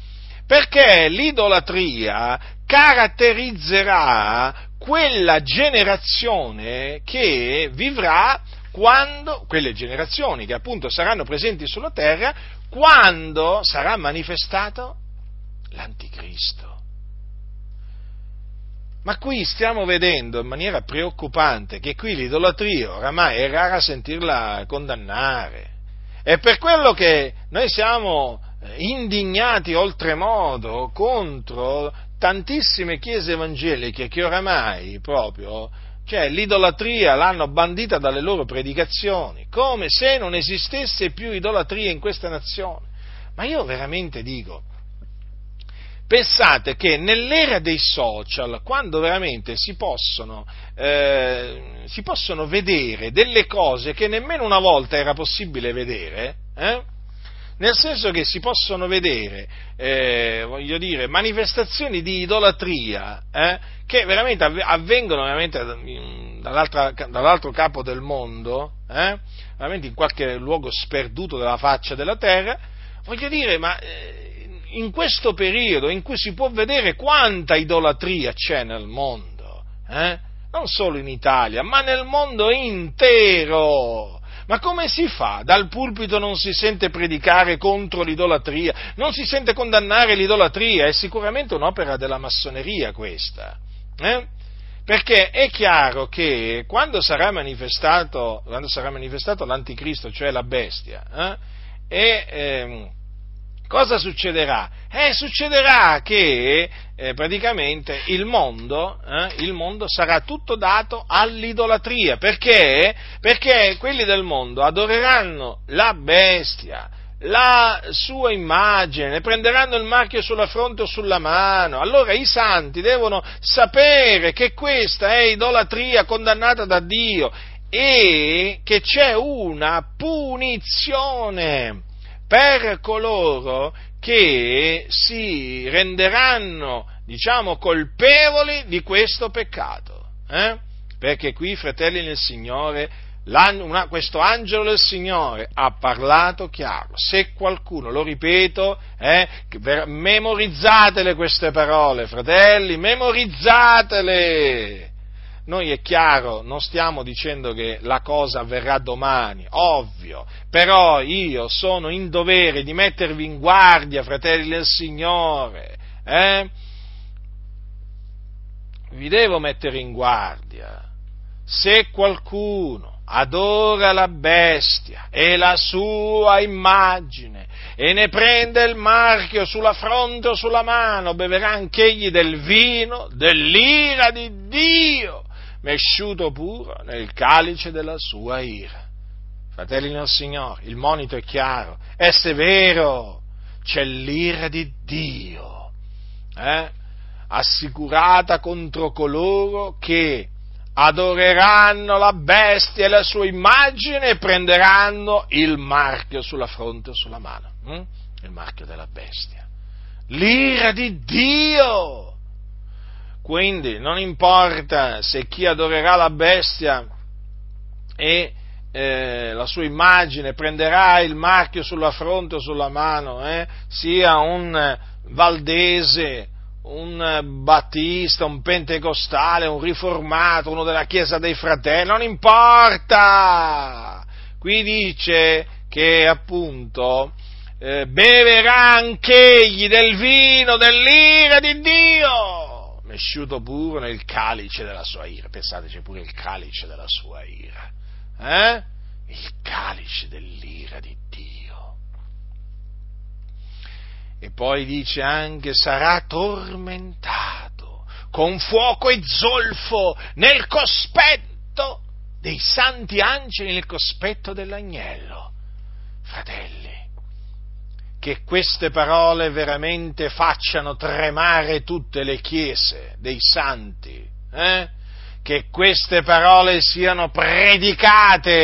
perché l'idolatria caratterizzerà quella generazione che vivrà quando, quelle generazioni che appunto saranno presenti sulla terra, quando sarà manifestato l'anticristo. Ma qui stiamo vedendo in maniera preoccupante che qui l'idolatria oramai è rara sentirla condannare. È per quello che noi siamo indignati oltremodo contro tantissime chiese evangeliche che oramai proprio, cioè l'idolatria l'hanno bandita dalle loro predicazioni, come se non esistesse più idolatria in questa nazione. Ma io veramente dico, pensate che nell'era dei social, quando veramente si possono, eh, si possono vedere delle cose che nemmeno una volta era possibile vedere, eh, nel senso che si possono vedere, eh, voglio dire, manifestazioni di idolatria eh, che veramente avvengono veramente dall'altro capo del mondo, eh, veramente in qualche luogo sperduto della faccia della terra, voglio dire, ma eh, in questo periodo in cui si può vedere quanta idolatria c'è nel mondo, eh, non solo in Italia, ma nel mondo intero, ma come si fa? Dal pulpito non si sente predicare contro l'idolatria, non si sente condannare l'idolatria, è sicuramente un'opera della massoneria questa. Eh? Perché è chiaro che quando sarà manifestato, quando sarà manifestato l'anticristo, cioè la bestia, eh, e, eh, cosa succederà? Eh, succederà che eh, praticamente il mondo, eh, il mondo, sarà tutto dato all'idolatria. Perché? Perché quelli del mondo adoreranno la bestia, la sua immagine, ne prenderanno il marchio sulla fronte o sulla mano. Allora i santi devono sapere che questa è idolatria condannata da Dio e che c'è una punizione per coloro che si renderanno, diciamo, colpevoli di questo peccato. Eh? Perché qui, fratelli nel Signore, una, questo angelo del Signore ha parlato chiaro. Se qualcuno, lo ripeto, eh, memorizzatele queste parole, fratelli, memorizzatele noi è chiaro, non stiamo dicendo che la cosa avverrà domani, ovvio, però io sono in dovere di mettervi in guardia, fratelli del Signore, eh? Vi devo mettere in guardia. Se qualcuno adora la bestia e la sua immagine e ne prende il marchio sulla fronte o sulla mano, beverà anch'egli del vino dell'ira di Dio mesciuto puro nel calice della sua ira. Fratelli del Signore, il monito è chiaro, è severo, c'è l'ira di Dio, eh? assicurata contro coloro che adoreranno la bestia e la sua immagine e prenderanno il marchio sulla fronte o sulla mano, hm? il marchio della bestia. L'ira di Dio! Quindi non importa se chi adorerà la bestia e eh, la sua immagine prenderà il marchio sulla fronte o sulla mano, eh, sia un valdese, un battista, un pentecostale, un riformato, uno della Chiesa dei Fratelli, non importa! Qui dice che appunto eh, beverà anch'egli del vino dell'ira di Dio mesciuto puro nel calice della sua ira. Pensate, c'è pure il calice della sua ira. Eh? Il calice dell'ira di Dio. E poi dice anche sarà tormentato con fuoco e zolfo nel cospetto dei santi angeli, nel cospetto dell'agnello. Fratelli, che queste parole veramente facciano tremare tutte le chiese dei santi, eh? che queste parole siano predicate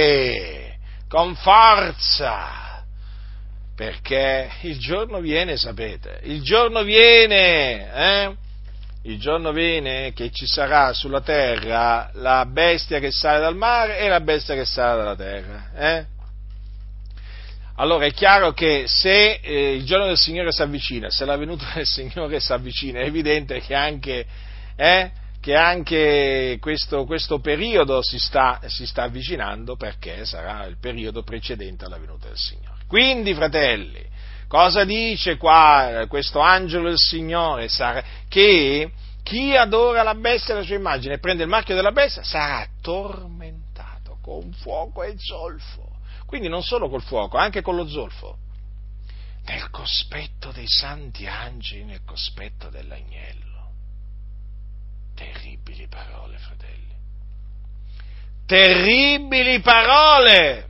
con forza, perché il giorno viene, sapete, il giorno viene, eh? il giorno viene che ci sarà sulla terra la bestia che sale dal mare e la bestia che sale dalla terra. Eh? Allora è chiaro che se eh, il giorno del Signore si avvicina, se la venuta del Signore si avvicina, è evidente che anche, eh, che anche questo, questo, periodo si sta, si sta avvicinando perché sarà il periodo precedente alla venuta del Signore. Quindi, fratelli, cosa dice qua questo angelo del Signore? Che chi adora la bestia e la sua immagine e prende il marchio della bestia sarà tormentato con fuoco e zolfo. Quindi non solo col fuoco, anche con lo zolfo. Nel cospetto dei santi angeli, nel cospetto dell'agnello. Terribili parole, fratelli. Terribili parole!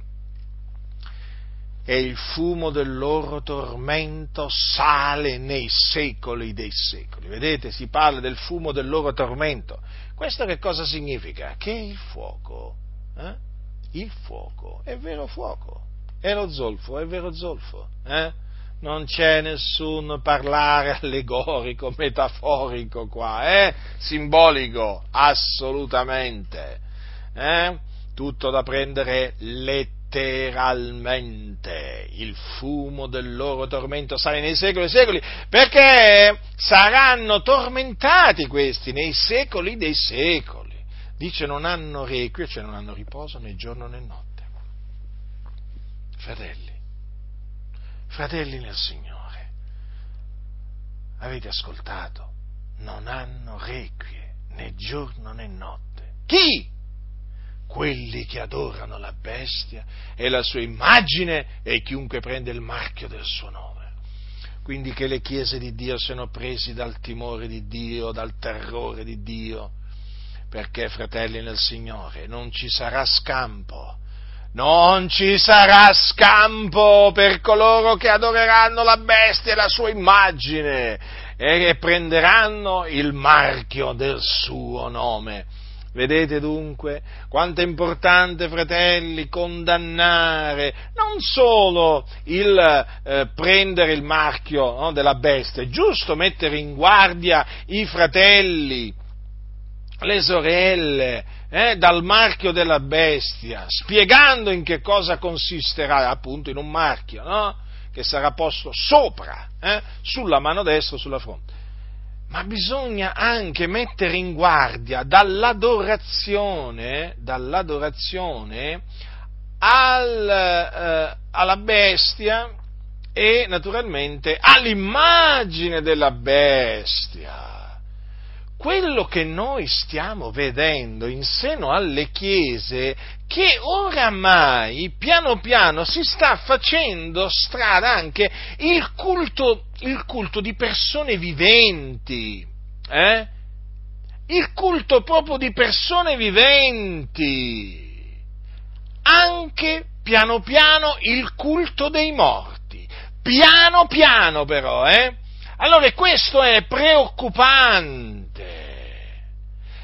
E il fumo del loro tormento sale nei secoli dei secoli. Vedete, si parla del fumo del loro tormento. Questo che cosa significa? Che il fuoco eh? Il fuoco è vero fuoco e lo zolfo è vero zolfo. Eh? Non c'è nessun parlare allegorico, metaforico qua, eh? simbolico, assolutamente. Eh? Tutto da prendere letteralmente. Il fumo del loro tormento sale nei secoli e secoli, perché saranno tormentati questi nei secoli dei secoli dice non hanno requie, cioè non hanno riposo né giorno né notte. Fratelli, fratelli nel Signore, avete ascoltato? Non hanno requie né giorno né notte. Chi? Quelli che adorano la bestia e la sua immagine e chiunque prende il marchio del suo nome quindi che le chiese di Dio siano presi dal timore di Dio, dal terrore di Dio, perché, fratelli nel Signore, non ci sarà scampo. Non ci sarà scampo per coloro che adoreranno la bestia e la sua immagine e che prenderanno il marchio del suo nome. Vedete dunque quanto è importante, fratelli, condannare non solo il eh, prendere il marchio no, della bestia, è giusto mettere in guardia i fratelli le sorelle, eh, dal marchio della bestia, spiegando in che cosa consisterà, appunto in un marchio, no? che sarà posto sopra, eh, sulla mano destra sulla fronte. Ma bisogna anche mettere in guardia dall'adorazione, dall'adorazione al, eh, alla bestia e naturalmente all'immagine della bestia quello che noi stiamo vedendo in seno alle chiese che oramai piano piano si sta facendo strada anche il culto, il culto di persone viventi, eh? il culto proprio di persone viventi, anche piano piano il culto dei morti piano piano però, eh? Allora questo è preoccupante.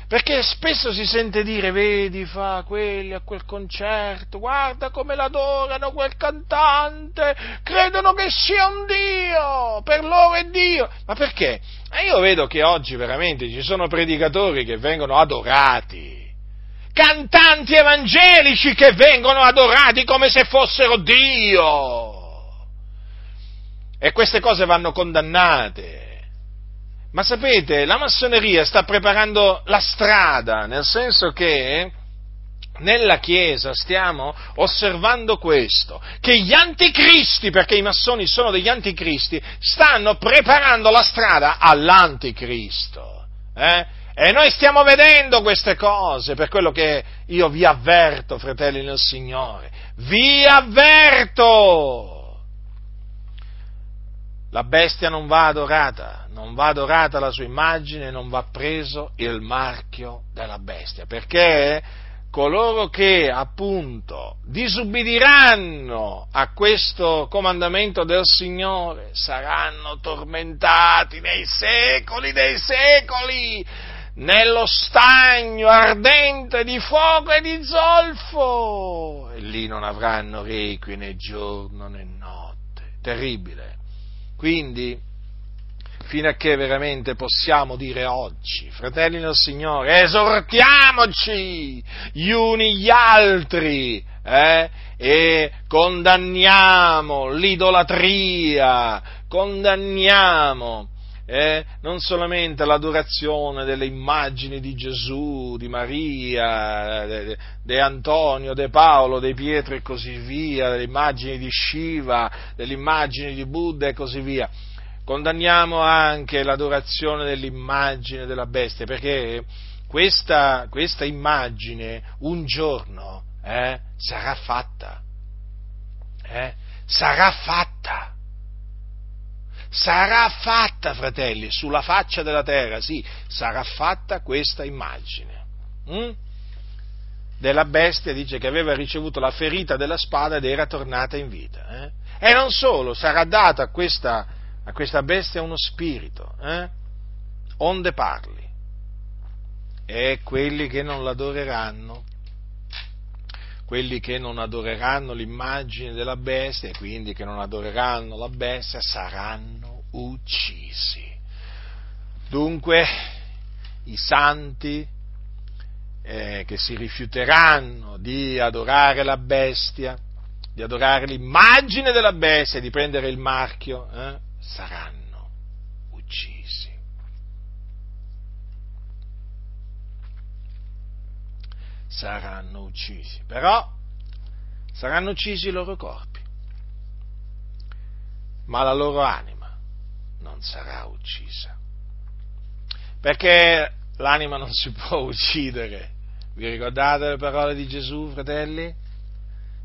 Perché spesso si sente dire, vedi, fa quelli a quel concerto, guarda come l'adorano quel cantante, credono che sia un Dio, per loro è Dio. Ma perché? E io vedo che oggi veramente ci sono predicatori che vengono adorati, cantanti evangelici che vengono adorati come se fossero Dio. E queste cose vanno condannate. Ma sapete, la massoneria sta preparando la strada, nel senso che nella Chiesa stiamo osservando questo, che gli anticristi, perché i massoni sono degli anticristi, stanno preparando la strada all'anticristo. Eh? E noi stiamo vedendo queste cose, per quello che io vi avverto, fratelli nel Signore, vi avverto! La bestia non va adorata, non va adorata la sua immagine, non va preso il marchio della bestia, perché coloro che appunto disubbidiranno a questo comandamento del Signore saranno tormentati nei secoli dei secoli nello stagno ardente di fuoco e di zolfo e lì non avranno requi né giorno né notte. Terribile. Quindi, fino a che veramente possiamo dire oggi, fratelli del Signore, esortiamoci gli uni gli altri eh, e condanniamo l'idolatria, condanniamo eh, non solamente l'adorazione delle immagini di Gesù, di Maria, di Antonio, di Paolo, di Pietro e così via, delle immagini di Shiva, delle immagini di Buddha e così via. Condanniamo anche l'adorazione dell'immagine della bestia, perché questa, questa immagine un giorno eh, sarà fatta. Eh, sarà fatta sarà fatta, fratelli, sulla faccia della terra, sì, sarà fatta questa immagine. Mm? Della bestia dice che aveva ricevuto la ferita della spada ed era tornata in vita. Eh? E non solo, sarà dato a questa, a questa bestia uno spirito, eh? onde parli. E quelli che non l'adoreranno quelli che non adoreranno l'immagine della bestia e quindi che non adoreranno la bestia saranno uccisi. Dunque i santi eh, che si rifiuteranno di adorare la bestia, di adorare l'immagine della bestia, di prendere il marchio, eh, saranno uccisi. saranno uccisi, però saranno uccisi i loro corpi, ma la loro anima non sarà uccisa, perché l'anima non si può uccidere. Vi ricordate le parole di Gesù, fratelli?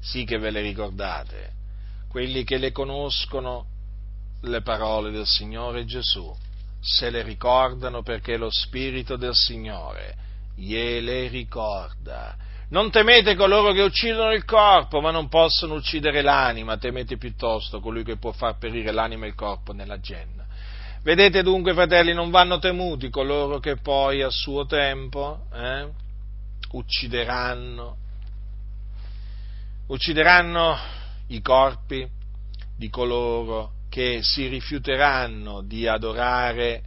Sì che ve le ricordate. Quelli che le conoscono, le parole del Signore Gesù, se le ricordano perché lo Spirito del Signore gliele ricorda. Non temete coloro che uccidono il corpo, ma non possono uccidere l'anima, temete piuttosto colui che può far perire l'anima e il corpo nella genna. Vedete dunque, fratelli, non vanno temuti coloro che poi a suo tempo eh, uccideranno, uccideranno i corpi di coloro che si rifiuteranno di adorare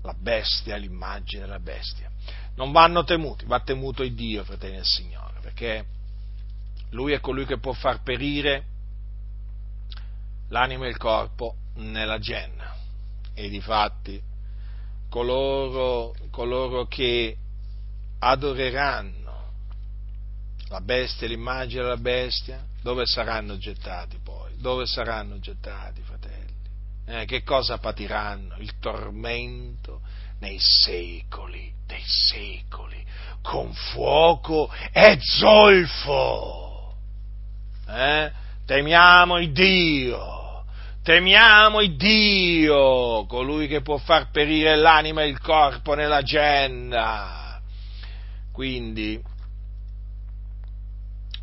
la bestia, l'immagine della bestia. Non vanno temuti, va temuto il Dio, fratelli del Signore, perché Lui è colui che può far perire l'anima e il corpo nella genna. E difatti coloro, coloro che adoreranno la bestia l'immagine della bestia, dove saranno gettati poi? Dove saranno gettati, fratelli? eh, che cosa patiranno? Il tormento nei secoli dei secoli, con fuoco e zolfo. Eh? Temiamo il Dio, temiamo il Dio, colui che può far perire l'anima e il corpo nella genna. Quindi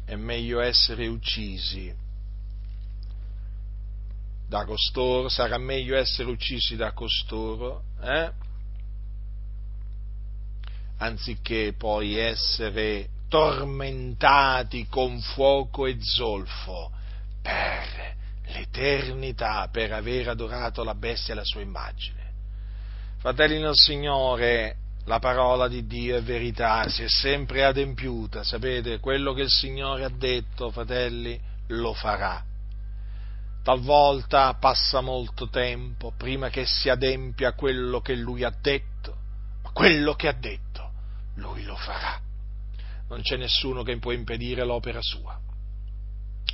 è meglio essere uccisi da costoro, sarà meglio essere uccisi da costoro, eh? anziché poi essere tormentati con fuoco e zolfo per l'eternità, per aver adorato la bestia e la sua immagine. Fratelli nel Signore, la parola di Dio è verità, si è sempre adempiuta, sapete, quello che il Signore ha detto, fratelli, lo farà. Talvolta passa molto tempo prima che si adempia quello che Lui ha detto, ma quello che ha detto, Lui lo farà. Non c'è nessuno che può impedire l'opera sua.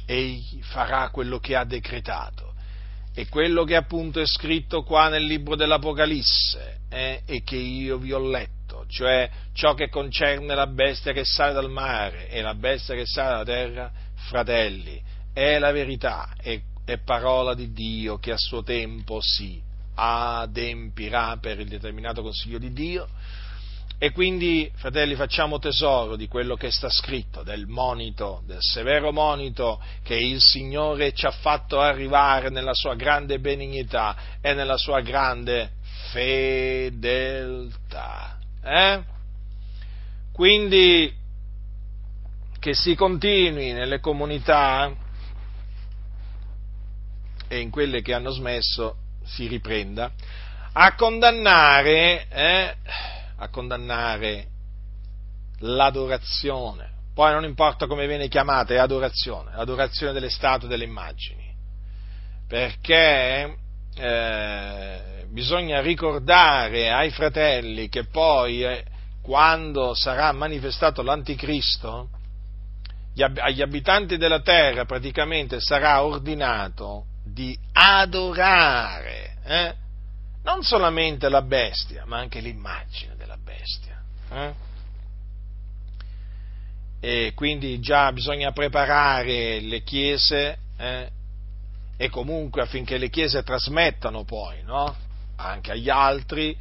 Egli farà quello che ha decretato. E quello che appunto è scritto qua nel libro dell'Apocalisse eh, e che io vi ho letto, cioè ciò che concerne la bestia che sale dal mare e la bestia che sale dalla terra, fratelli, è la verità, è, è parola di Dio che a suo tempo si adempirà per il determinato consiglio di Dio e quindi, fratelli, facciamo tesoro di quello che sta scritto, del monito, del severo monito che il Signore ci ha fatto arrivare nella sua grande benignità e nella sua grande fedeltà. Eh? Quindi, che si continui nelle comunità e in quelle che hanno smesso si riprenda a condannare eh, a condannare l'adorazione. Poi non importa come viene chiamata, è adorazione, l'adorazione delle statue delle immagini. Perché eh, bisogna ricordare ai fratelli che poi, eh, quando sarà manifestato l'anticristo, agli abitanti della terra praticamente sarà ordinato di adorare eh, non solamente la bestia, ma anche l'immagine bestia. Eh? E quindi già bisogna preparare le chiese eh? e comunque affinché le chiese trasmettano poi no? anche agli altri,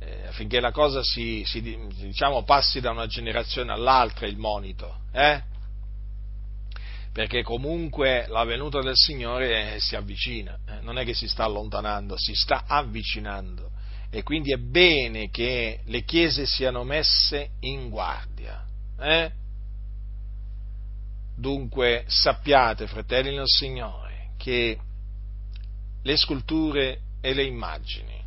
eh, affinché la cosa si, si, diciamo, passi da una generazione all'altra il monito. Eh? perché comunque la venuta del Signore eh, si avvicina, eh? non è che si sta allontanando, si sta avvicinando e quindi è bene che le chiese siano messe in guardia. Eh? Dunque sappiate, fratelli nel Signore, che le sculture e le immagini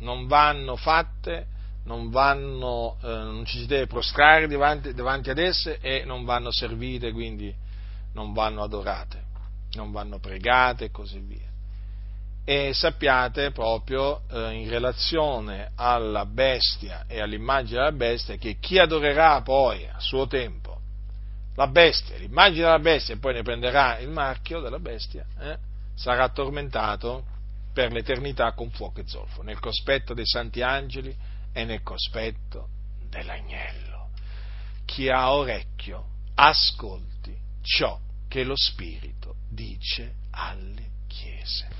non vanno fatte, non, vanno, eh, non ci si deve prostrare davanti, davanti ad esse e non vanno servite, quindi non vanno adorate, non vanno pregate e così via e sappiate proprio eh, in relazione alla bestia e all'immagine della bestia che chi adorerà poi a suo tempo la bestia, l'immagine della bestia e poi ne prenderà il marchio della bestia, eh, sarà tormentato per l'eternità con fuoco e zolfo, nel cospetto dei santi angeli e nel cospetto dell'agnello. Chi ha orecchio, ascolti ciò che lo Spirito dice alle chiese.